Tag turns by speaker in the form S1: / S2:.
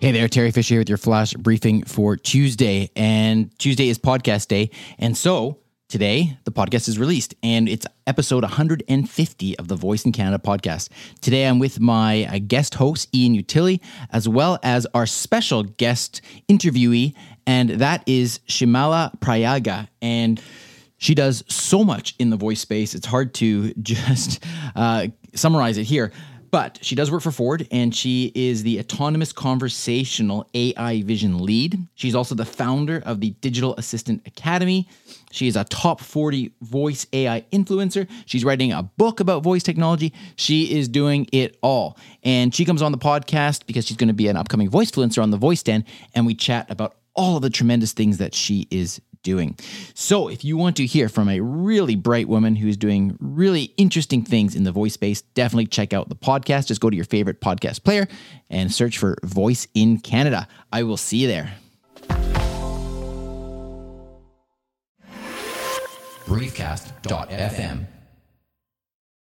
S1: Hey there, Teri Fisher here with your flash briefing for Tuesday. And Tuesday is podcast day. And so today, the podcast is released and it's episode 150 of the Voice in Canada podcast. Today, I'm with my uh, guest host, Ian Utili, as well as our special guest interviewee, and that is Shyamala Prayaga. And she does so much in the voice space, it's hard to just uh, summarize it here. But she does work for Ford and she is the autonomous conversational AI vision lead. She's also the founder of the Digital Assistant Academy. She is a top 40 voice AI influencer. She's writing a book about voice technology. She is doing it all. And she comes on the podcast because she's going to be an upcoming voice influencer on the voice stand. And we chat about all of the tremendous things that she is doing. So, if you want to hear from a really bright woman who's doing really interesting things in the voice space, definitely check out the podcast. Just go to your favorite podcast player and search for Voice in Canada. I will see you there.
S2: briefcast.fm